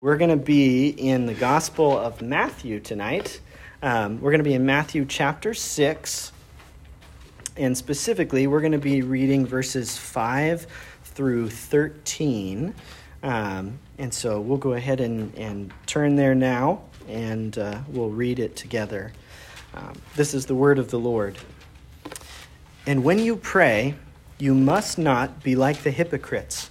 We're going to be in the Gospel of Matthew tonight. Um, we're going to be in Matthew chapter 6. And specifically, we're going to be reading verses 5 through 13. Um, and so we'll go ahead and, and turn there now, and uh, we'll read it together. Um, this is the word of the Lord. And when you pray, you must not be like the hypocrites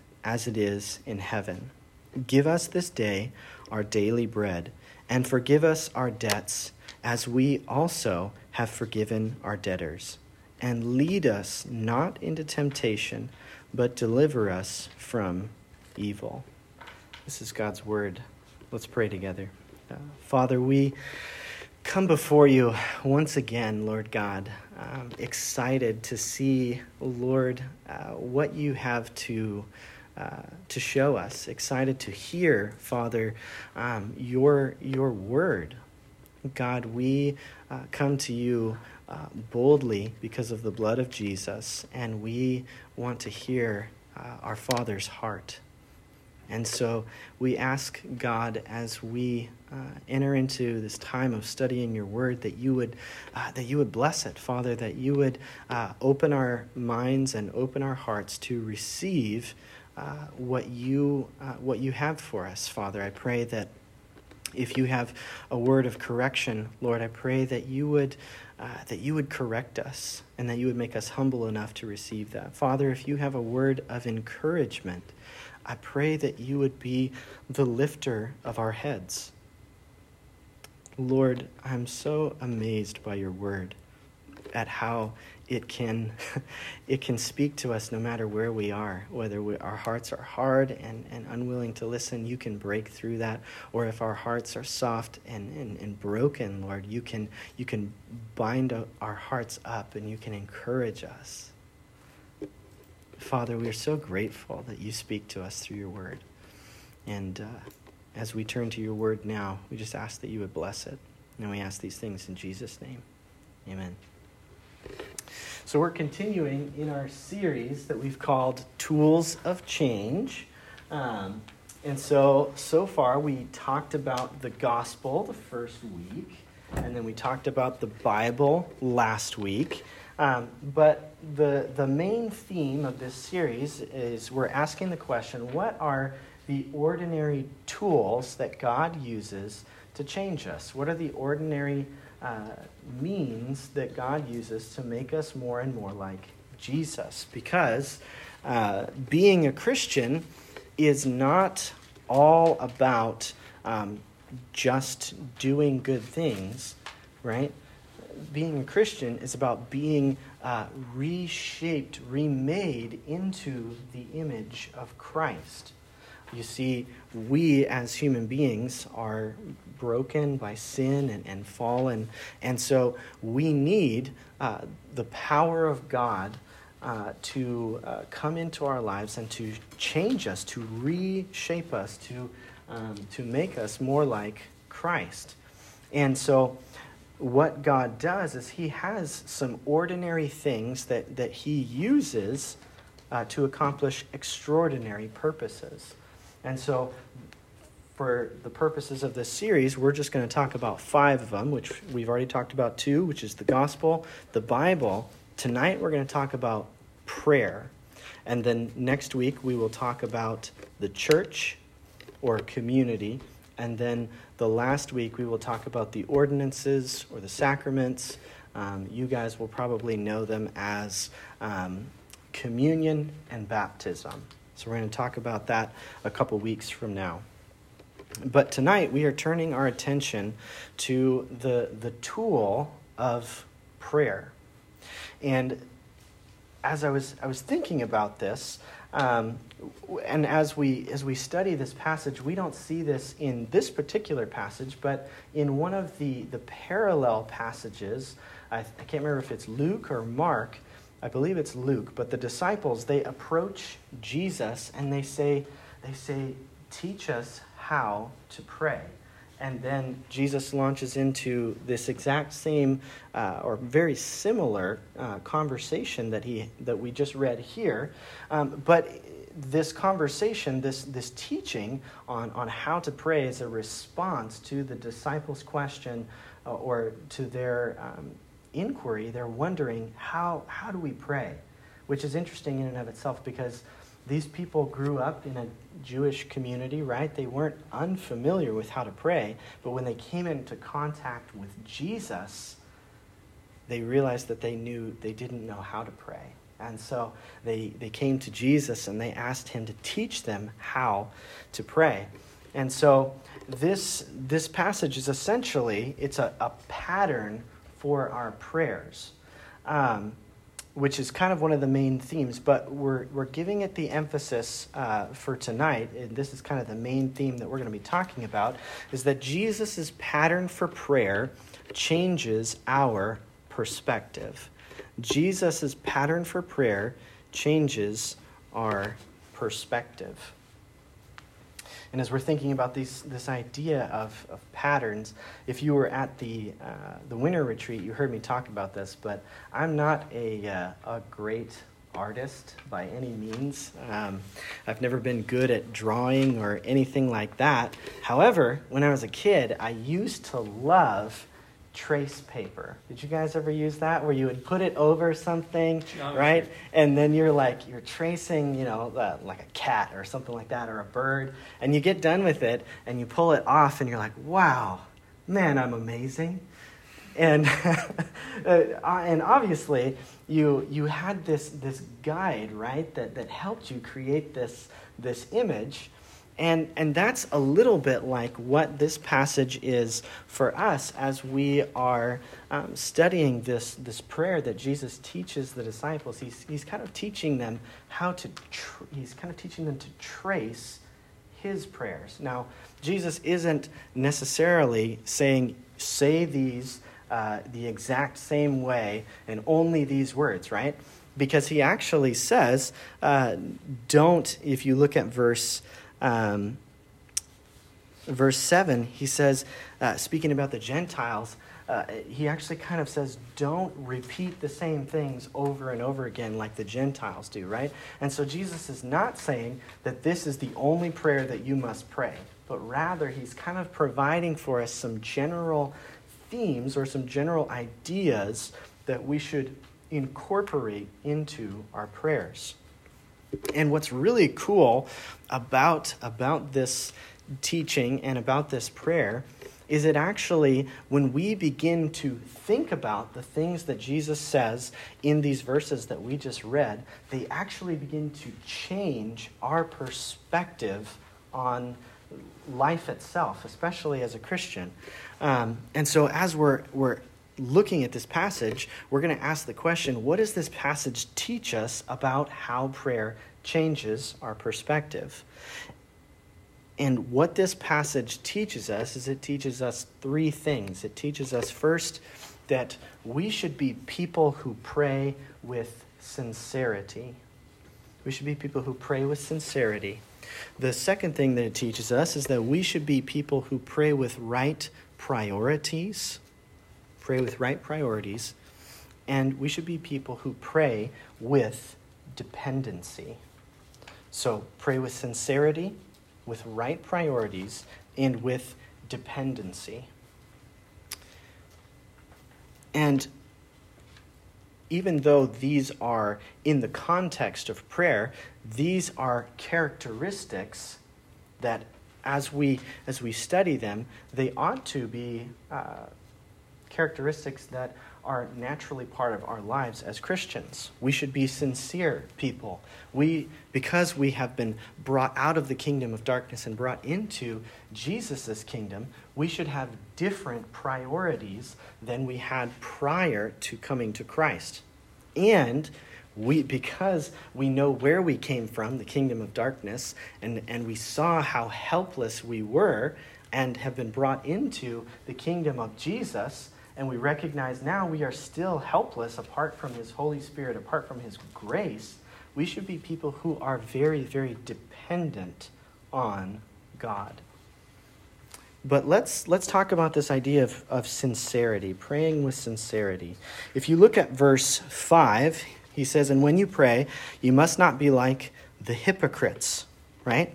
as it is in heaven. Give us this day our daily bread, and forgive us our debts, as we also have forgiven our debtors. And lead us not into temptation, but deliver us from evil. This is God's word. Let's pray together. Uh, Father, we come before you once again, Lord God, um, excited to see, Lord, uh, what you have to uh, to show us, excited to hear, Father, um, your, your word. God, we uh, come to you uh, boldly because of the blood of Jesus, and we want to hear uh, our Father's heart. And so we ask God as we uh, enter into this time of studying your word that you would uh, that you would bless it, Father, that you would uh, open our minds and open our hearts to receive uh, what you uh, what you have for us, Father. I pray that if you have a word of correction, Lord, I pray that you would uh, that you would correct us and that you would make us humble enough to receive that. Father, if you have a word of encouragement, I pray that you would be the lifter of our heads. Lord, I'm so amazed by your word at how it can it can speak to us no matter where we are whether we, our hearts are hard and, and unwilling to listen you can break through that. Or if our hearts are soft and, and, and broken lord you can you can bind our hearts up and you can encourage us. Father we are so grateful that you speak to us through your word. And uh, as we turn to your word now we just ask that you would bless it. And we ask these things in jesus name. Amen so, we're continuing in our series that we've called Tools of Change. Um, and so, so far, we talked about the gospel the first week, and then we talked about the Bible last week. Um, but the, the main theme of this series is we're asking the question what are the ordinary tools that God uses to change us? What are the ordinary uh, means that God uses to make us more and more like Jesus. Because uh, being a Christian is not all about um, just doing good things, right? Being a Christian is about being uh, reshaped, remade into the image of Christ. You see, we as human beings are broken by sin and, and fallen. And so we need uh, the power of God uh, to uh, come into our lives and to change us, to reshape us, to, um, to make us more like Christ. And so what God does is He has some ordinary things that, that He uses uh, to accomplish extraordinary purposes. And so for the purposes of this series, we're just going to talk about five of them, which we've already talked about two, which is the gospel, the Bible. Tonight, we're going to talk about prayer. And then next week, we will talk about the church or community. And then the last week, we will talk about the ordinances or the sacraments. Um, you guys will probably know them as um, communion and baptism. So we're going to talk about that a couple weeks from now. But tonight we are turning our attention to the, the tool of prayer. And as I was, I was thinking about this, um, and as we, as we study this passage, we don't see this in this particular passage, but in one of the, the parallel passages, I, I can't remember if it's Luke or Mark, I believe it's Luke, but the disciples, they approach Jesus and they say, they say, teach us how to pray. And then Jesus launches into this exact same uh, or very similar uh, conversation that, he, that we just read here. Um, but this conversation, this, this teaching on, on how to pray is a response to the disciples' question uh, or to their um, inquiry. They're wondering, how, how do we pray? Which is interesting in and of itself because these people grew up in a Jewish community, right? They weren't unfamiliar with how to pray, but when they came into contact with Jesus, they realized that they knew they didn't know how to pray. And so they, they came to Jesus and they asked him to teach them how to pray. And so this, this passage is essentially, it's a, a pattern for our prayers. Um, which is kind of one of the main themes, but we're, we're giving it the emphasis uh, for tonight, and this is kind of the main theme that we're going to be talking about, is that Jesus' pattern for prayer changes our perspective. Jesus' pattern for prayer changes our perspective. And as we're thinking about these, this idea of, of patterns, if you were at the, uh, the winter retreat, you heard me talk about this, but I'm not a, uh, a great artist by any means. Um, I've never been good at drawing or anything like that. However, when I was a kid, I used to love trace paper. Did you guys ever use that where you would put it over something, Geometry. right? And then you're like you're tracing, you know, uh, like a cat or something like that or a bird, and you get done with it and you pull it off and you're like, "Wow, man, I'm amazing." And uh, and obviously, you you had this this guide, right? That that helped you create this this image and, and that's a little bit like what this passage is for us as we are um, studying this, this prayer that Jesus teaches the disciples. He's, he's kind of teaching them how to, tr- he's kind of teaching them to trace his prayers. Now, Jesus isn't necessarily saying, say these uh, the exact same way and only these words, right? Because he actually says, uh, don't, if you look at verse um, verse 7, he says, uh, speaking about the Gentiles, uh, he actually kind of says, don't repeat the same things over and over again like the Gentiles do, right? And so Jesus is not saying that this is the only prayer that you must pray, but rather he's kind of providing for us some general themes or some general ideas that we should incorporate into our prayers. And what's really cool about, about this teaching and about this prayer is it actually, when we begin to think about the things that Jesus says in these verses that we just read, they actually begin to change our perspective on life itself, especially as a Christian. Um, and so, as we're, we're looking at this passage, we're going to ask the question what does this passage teach us about how prayer changes our perspective? And what this passage teaches us is it teaches us three things. It teaches us first that we should be people who pray with sincerity. We should be people who pray with sincerity. The second thing that it teaches us is that we should be people who pray with right priorities pray with right priorities, and we should be people who pray with dependency. So pray with sincerity, with right priorities, and with dependency. And even though these are in the context of prayer, these are characteristics that as we, as we study them, they ought to be uh, characteristics that are naturally part of our lives as Christians. We should be sincere people. We, because we have been brought out of the kingdom of darkness and brought into Jesus' kingdom, we should have different priorities than we had prior to coming to Christ. And we, because we know where we came from, the kingdom of darkness, and, and we saw how helpless we were and have been brought into the kingdom of Jesus, and we recognize now we are still helpless apart from His Holy Spirit, apart from His grace, we should be people who are very, very dependent on God. But let's, let's talk about this idea of, of sincerity, praying with sincerity. If you look at verse 5, he says, And when you pray, you must not be like the hypocrites, right?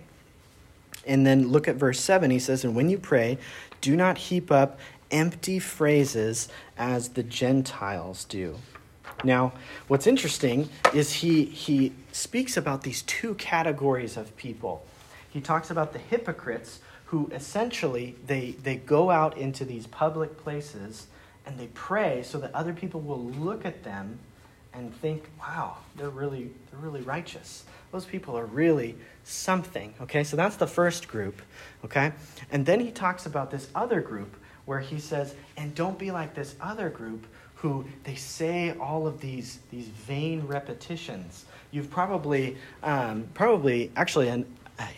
And then look at verse 7. He says, And when you pray, do not heap up empty phrases as the Gentiles do. Now, what's interesting is he, he speaks about these two categories of people. He talks about the hypocrites who essentially they, they go out into these public places and they pray so that other people will look at them and think, wow, they're really, they're really righteous. Those people are really something. Okay, so that's the first group. Okay, and then he talks about this other group where he says, and don't be like this other group who they say all of these, these vain repetitions. You've probably, um, probably, actually, and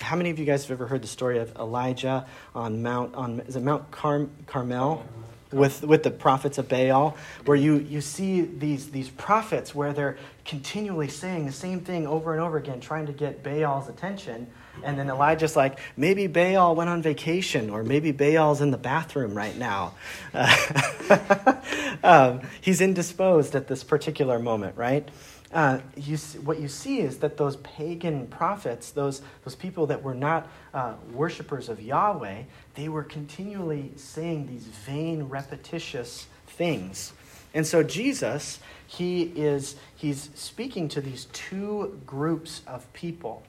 how many of you guys have ever heard the story of Elijah on Mount, on, is it Mount Car- Carmel? With, with the prophets of Baal, where you, you see these, these prophets where they're continually saying the same thing over and over again, trying to get Baal's attention. And then Elijah's like, maybe Baal went on vacation, or maybe Baal's in the bathroom right now. Uh, um, he's indisposed at this particular moment, right? Uh, you, what you see is that those pagan prophets, those, those people that were not uh, worshippers of Yahweh, they were continually saying these vain, repetitious things. And so Jesus, he is he's speaking to these two groups of people.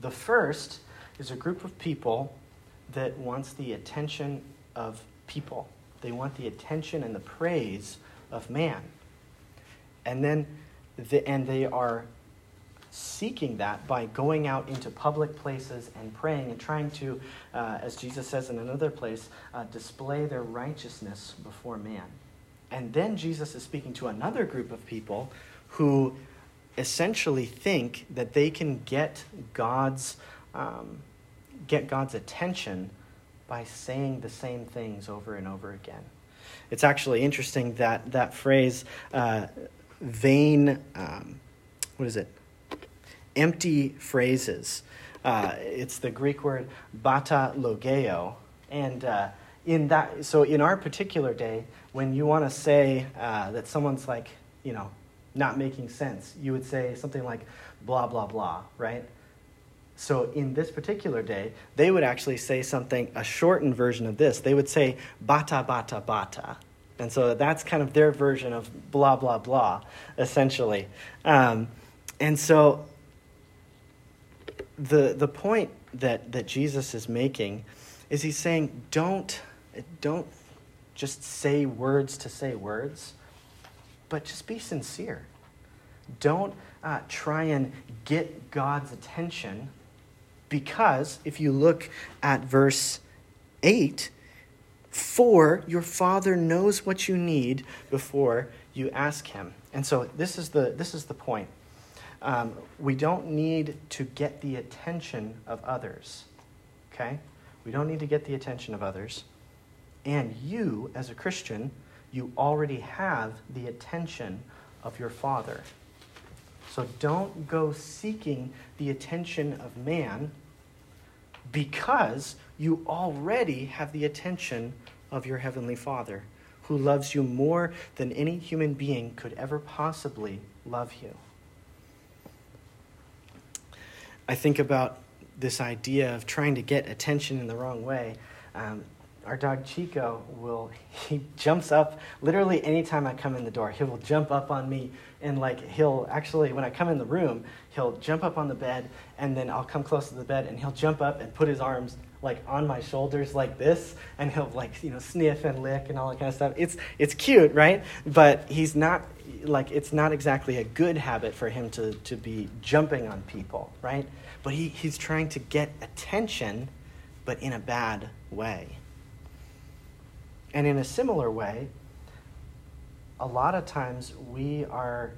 The first is a group of people that wants the attention of people. They want the attention and the praise of man. And then the, and they are seeking that by going out into public places and praying and trying to, uh, as Jesus says in another place, uh, display their righteousness before man. And then Jesus is speaking to another group of people who essentially think that they can get God's um, get God's attention by saying the same things over and over again. It's actually interesting that that phrase. Uh, vain, um, what is it? Empty phrases. Uh, it's the Greek word battalogeo. And uh, in that, so in our particular day, when you want to say uh, that someone's like, you know, not making sense, you would say something like blah, blah, blah, right? So in this particular day, they would actually say something, a shortened version of this. They would say bata, bata, bata, and so that's kind of their version of blah, blah, blah, essentially. Um, and so the, the point that, that Jesus is making is he's saying, don't, don't just say words to say words, but just be sincere. Don't uh, try and get God's attention because if you look at verse 8, for your Father knows what you need before you ask Him. And so this is the, this is the point. Um, we don't need to get the attention of others. Okay? We don't need to get the attention of others. And you, as a Christian, you already have the attention of your Father. So don't go seeking the attention of man because you already have the attention of your Heavenly Father, who loves you more than any human being could ever possibly love you. I think about this idea of trying to get attention in the wrong way. Um, our dog Chico will, he jumps up literally anytime I come in the door. He will jump up on me and, like, he'll actually, when I come in the room, he'll jump up on the bed and then I'll come close to the bed and he'll jump up and put his arms like on my shoulders like this and he'll like you know sniff and lick and all that kind of stuff. It's it's cute right? But he's not like it's not exactly a good habit for him to to be jumping on people right? But he, he's trying to get attention but in a bad way. And in a similar way a lot of times we are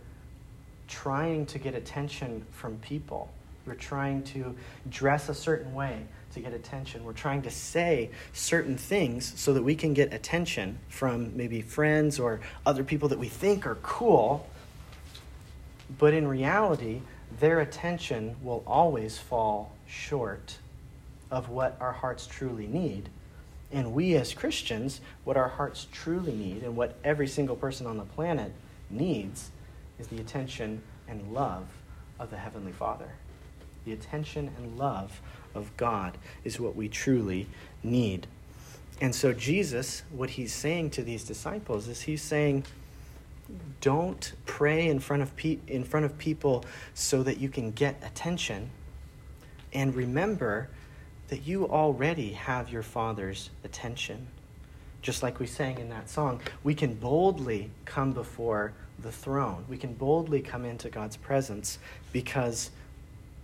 trying to get attention from people. We're trying to dress a certain way to get attention. We're trying to say certain things so that we can get attention from maybe friends or other people that we think are cool. But in reality, their attention will always fall short of what our hearts truly need. And we as Christians, what our hearts truly need and what every single person on the planet needs is the attention and love of the Heavenly Father. The attention and love of God is what we truly need. And so, Jesus, what he's saying to these disciples is he's saying, don't pray in front of, pe- in front of people so that you can get attention. And remember that you already have your Father's attention. Just like we sang in that song, we can boldly come before the throne. We can boldly come into God's presence because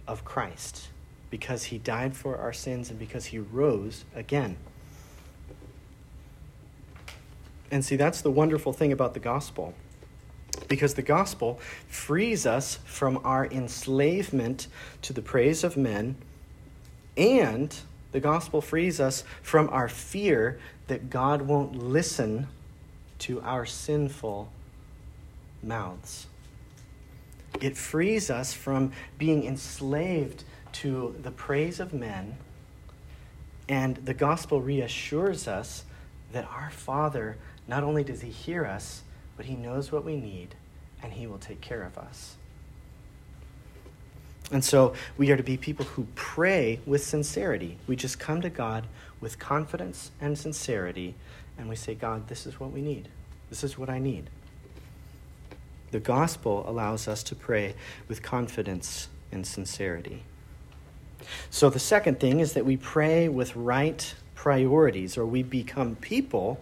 of Christ because he died for our sins and because he rose again. And see, that's the wonderful thing about the gospel. Because the gospel frees us from our enslavement to the praise of men, and the gospel frees us from our fear that God won't listen to our sinful mouths. It frees us from being enslaved to the praise of men, and the gospel reassures us that our Father, not only does He hear us, but He knows what we need, and He will take care of us. And so we are to be people who pray with sincerity. We just come to God with confidence and sincerity, and we say, God, this is what we need. This is what I need. The gospel allows us to pray with confidence and sincerity. So the second thing is that we pray with right priorities, or we become people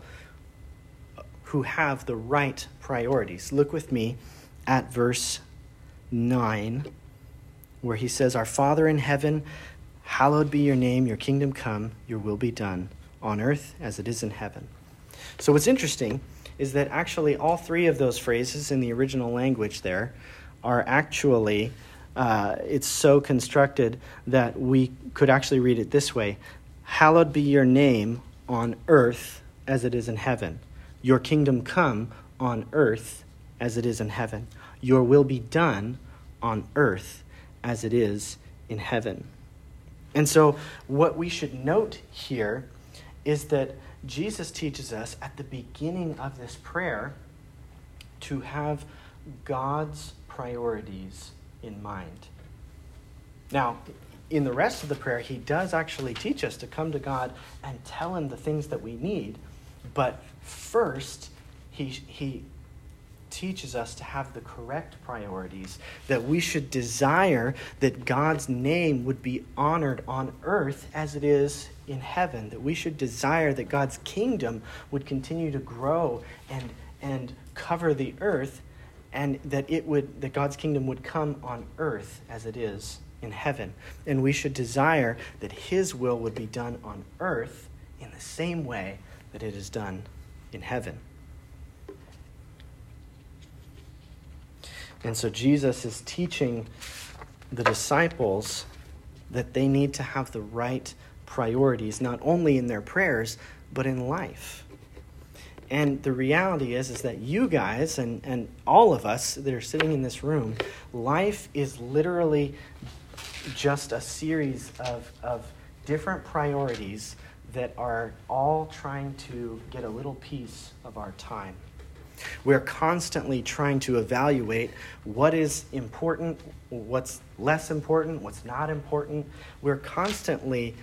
who have the right priorities. Look with me at verse 9, where he says, Our Father in heaven, hallowed be your name, your kingdom come, your will be done, on earth as it is in heaven. So what's interesting is that actually all three of those phrases in the original language there are actually uh, it's so constructed that we could actually read it this way Hallowed be your name on earth as it is in heaven. Your kingdom come on earth as it is in heaven. Your will be done on earth as it is in heaven. And so, what we should note here is that Jesus teaches us at the beginning of this prayer to have God's priorities in mind. Now, in the rest of the prayer, he does actually teach us to come to God and tell him the things that we need. But first, he, he teaches us to have the correct priorities, that we should desire that God's name would be honored on earth as it is in heaven, that we should desire that God's kingdom would continue to grow and, and cover the earth and that it would that God's kingdom would come on earth as it is in heaven. And we should desire that his will would be done on earth in the same way that it is done in heaven. And so Jesus is teaching the disciples that they need to have the right priorities, not only in their prayers, but in life. And the reality is, is that you guys and, and all of us that are sitting in this room, life is literally just a series of, of different priorities that are all trying to get a little piece of our time. We're constantly trying to evaluate what is important, what's less important, what's not important. We're constantly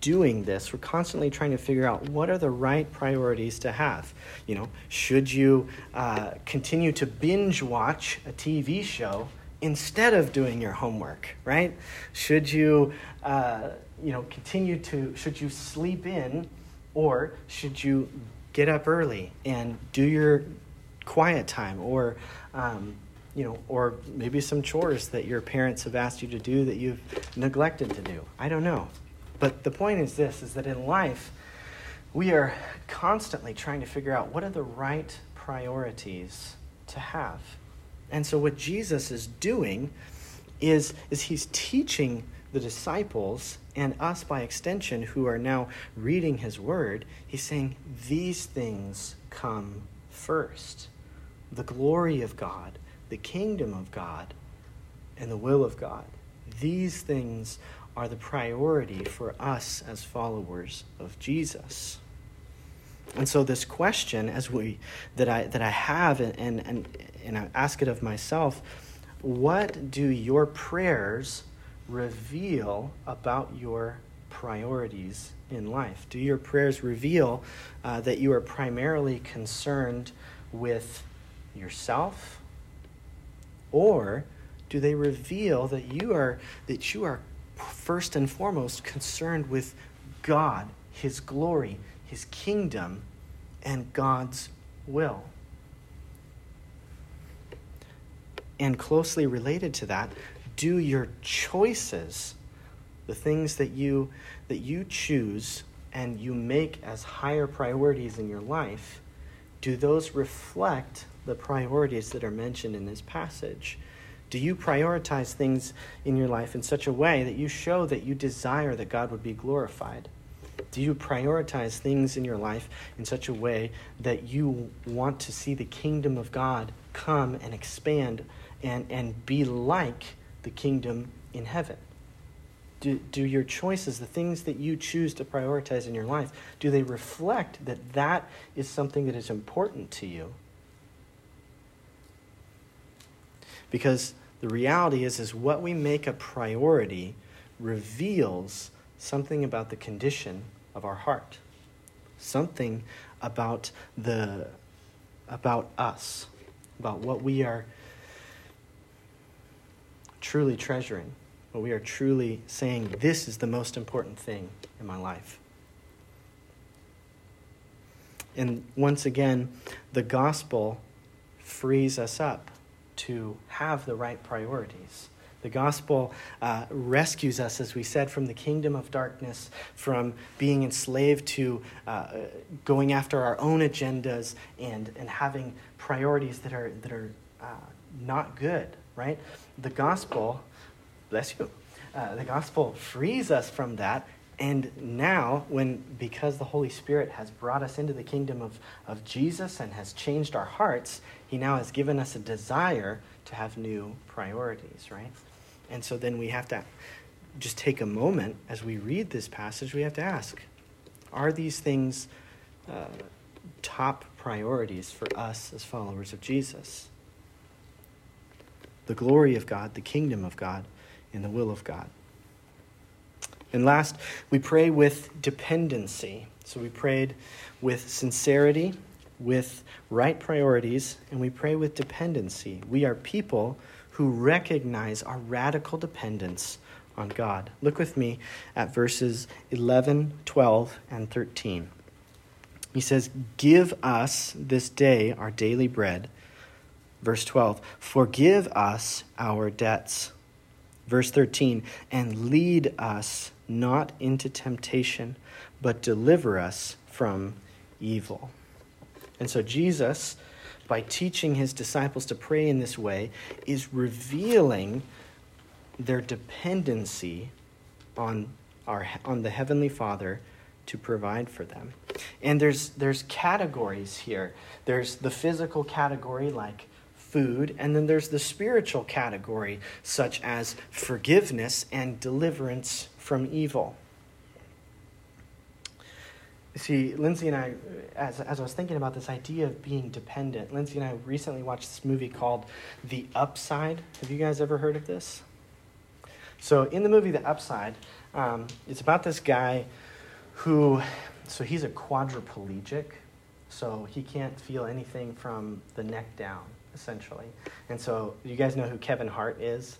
doing this, we're constantly trying to figure out what are the right priorities to have. You know, should you uh, continue to binge watch a TV show instead of doing your homework, right? Should you, uh, you know, continue to, should you sleep in or should you get up early and do your quiet time or, um, you know, or maybe some chores that your parents have asked you to do that you've neglected to do. I don't know. But the point is this is that in life, we are constantly trying to figure out what are the right priorities to have. And so what Jesus is doing is, is he's teaching the disciples and us by extension who are now reading his word, he's saying these things come first. The glory of God, the kingdom of God, and the will of God. These things are the priority for us as followers of Jesus. And so this question as we that I that I have and and and I ask it of myself, what do your prayers reveal about your priorities in life? Do your prayers reveal uh, that you are primarily concerned with yourself, or do they reveal that you are that you are first and foremost concerned with God, His glory, His kingdom, and God's will? And closely related to that, do your choices, the things that you that you choose and you make as higher priorities in your life, do those reflect the priorities that are mentioned in this passage? Do you prioritize things in your life in such a way that you show that you desire that God would be glorified? Do you prioritize things in your life in such a way that you want to see the kingdom of God come and expand and, and be like the kingdom in heaven? Do, do your choices, the things that you choose to prioritize in your life, do they reflect that that is something that is important to you? Because the reality is, is what we make a priority reveals something about the condition of our heart, something about the about us, about what we are truly treasuring, what we are truly saying, this is the most important thing in my life. And once again, the gospel frees us up to have the right priorities. The gospel uh, rescues us, as we said, from the kingdom of darkness, from being enslaved to uh, going after our own agendas and, and having priorities that are, that are uh, not good, right? The gospel, bless you, uh, the gospel frees us from that and now, when because the Holy Spirit has brought us into the kingdom of, of Jesus and has changed our hearts, He now has given us a desire to have new priorities, right? And so then we have to just take a moment as we read this passage, we have to ask are these things uh, top priorities for us as followers of Jesus? The glory of God, the kingdom of God, and the will of God. And last, we pray with dependency. So we prayed with sincerity, with right priorities, and we pray with dependency. We are people who recognize our radical dependence on God. Look with me at verses 11, 12, and 13. He says, Give us this day our daily bread. Verse 12, Forgive us our debts. Verse 13, And lead us not into temptation, but deliver us from evil. And so Jesus, by teaching his disciples to pray in this way, is revealing their dependency on, our, on the Heavenly Father to provide for them. And there's, there's categories here. There's the physical category, like food, and then there's the spiritual category, such as forgiveness and deliverance from evil. See, Lindsay and I, as, as I was thinking about this idea of being dependent, Lindsay and I recently watched this movie called The Upside. Have you guys ever heard of this? So, in the movie The Upside, um, it's about this guy who, so he's a quadriplegic, so he can't feel anything from the neck down, essentially. And so, you guys know who Kevin Hart is?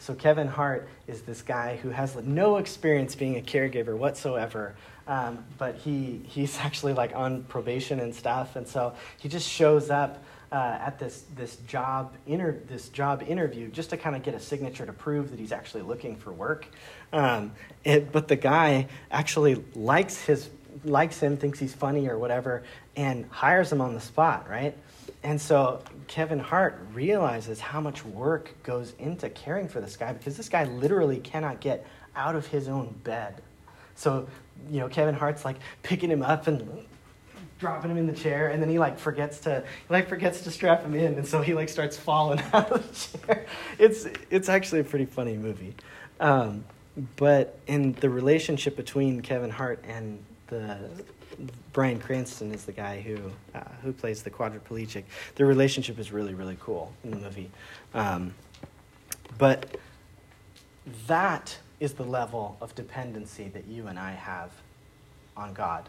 So, Kevin Hart is this guy who has no experience being a caregiver whatsoever. Um, but he, he's actually like on probation and stuff. And so he just shows up uh, at this, this, job inter- this job interview just to kind of get a signature to prove that he's actually looking for work. Um, it, but the guy actually likes, his, likes him, thinks he's funny or whatever, and hires him on the spot, right? And so Kevin Hart realizes how much work goes into caring for this guy because this guy literally cannot get out of his own bed. So, you know, Kevin Hart's like picking him up and dropping him in the chair, and then he like forgets to he like forgets to strap him in, and so he like starts falling out of the chair. It's it's actually a pretty funny movie, um, but in the relationship between Kevin Hart and the Bryan Cranston is the guy who uh, who plays the quadriplegic. Their relationship is really really cool in the movie, um, but that is the level of dependency that you and I have on God.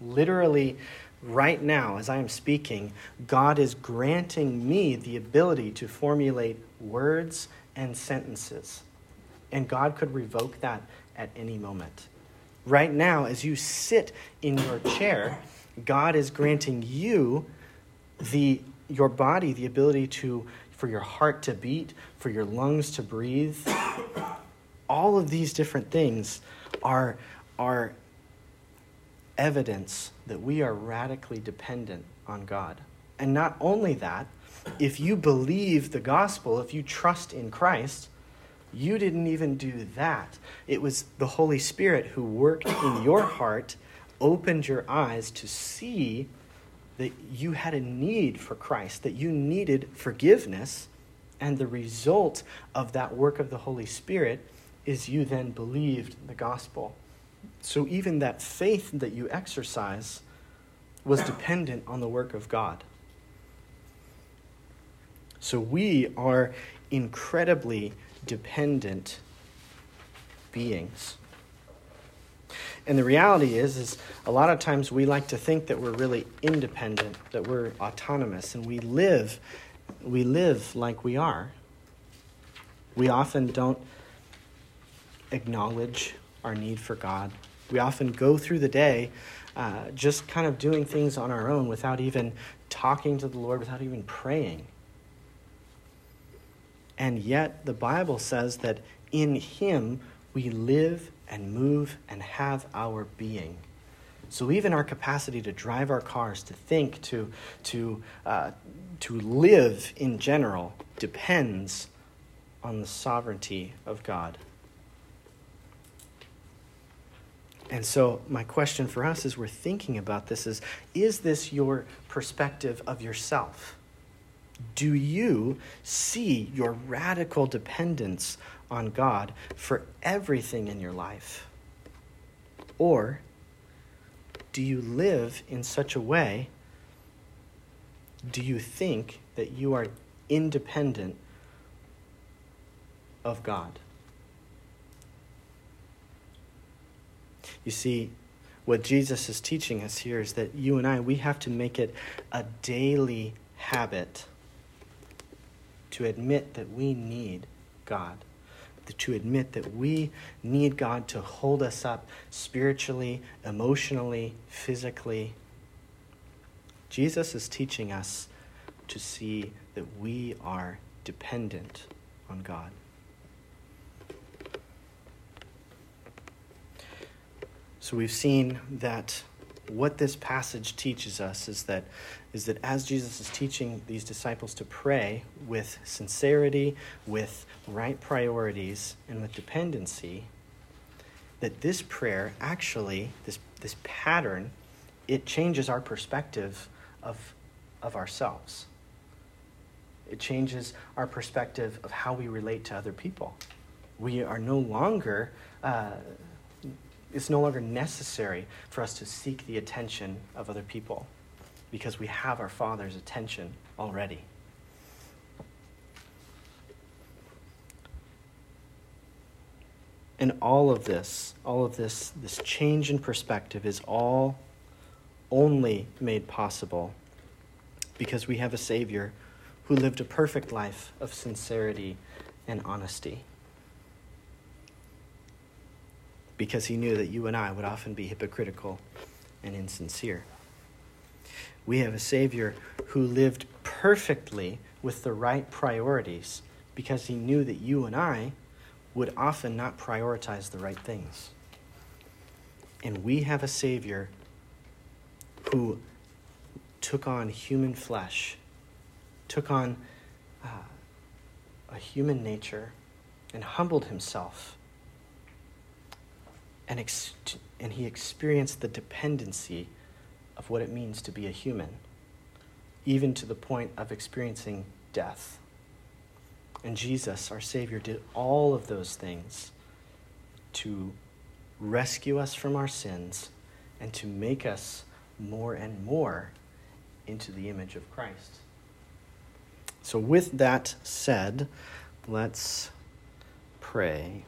Literally, right now, as I am speaking, God is granting me the ability to formulate words and sentences. And God could revoke that at any moment. Right now, as you sit in your chair, God is granting you the your body the ability to for your heart to beat, for your lungs to breathe. All of these different things are are evidence that we are radically dependent on God. And not only that, if you believe the gospel, if you trust in Christ, you didn't even do that. It was the Holy Spirit who worked in your heart, opened your eyes to see that you had a need for Christ, that you needed forgiveness. And the result of that work of the Holy Spirit is you then believed the gospel. So even that faith that you exercise was dependent on the work of God. So we are incredibly dependent beings. And the reality is is a lot of times we like to think that we're really independent, that we're autonomous and we live we live like we are. We often don't acknowledge our need for God. We often go through the day uh, just kind of doing things on our own without even talking to the Lord, without even praying. And yet, the Bible says that in Him we live and move and have our being. So even our capacity to drive our cars, to think, to, to, uh, to live in general depends on the sovereignty of God. And so, my question for us as we're thinking about this is Is this your perspective of yourself? Do you see your radical dependence on God for everything in your life? Or do you live in such a way? Do you think that you are independent of God? You see, what Jesus is teaching us here is that you and I, we have to make it a daily habit to admit that we need God, to admit that we need God to hold us up spiritually, emotionally, physically. Jesus is teaching us to see that we are dependent on God. So we've seen that what this passage teaches us is that is that as Jesus is teaching these disciples to pray with sincerity, with right priorities, and with dependency, that this prayer actually, this, this pattern, it changes our perspective of, of ourselves. It changes our perspective of how we relate to other people. We are no longer uh, it's no longer necessary for us to seek the attention of other people because we have our Father's attention already. And all of this, all of this, this change in perspective is all only made possible because we have a Savior who lived a perfect life of sincerity and honesty. Because he knew that you and I would often be hypocritical and insincere. We have a Savior who lived perfectly with the right priorities because he knew that you and I would often not prioritize the right things. And we have a Savior who took on human flesh, took on uh, a human nature, and humbled himself. And, ex- and he experienced the dependency of what it means to be a human, even to the point of experiencing death. And Jesus, our Savior, did all of those things to rescue us from our sins and to make us more and more into the image of Christ. So, with that said, let's pray.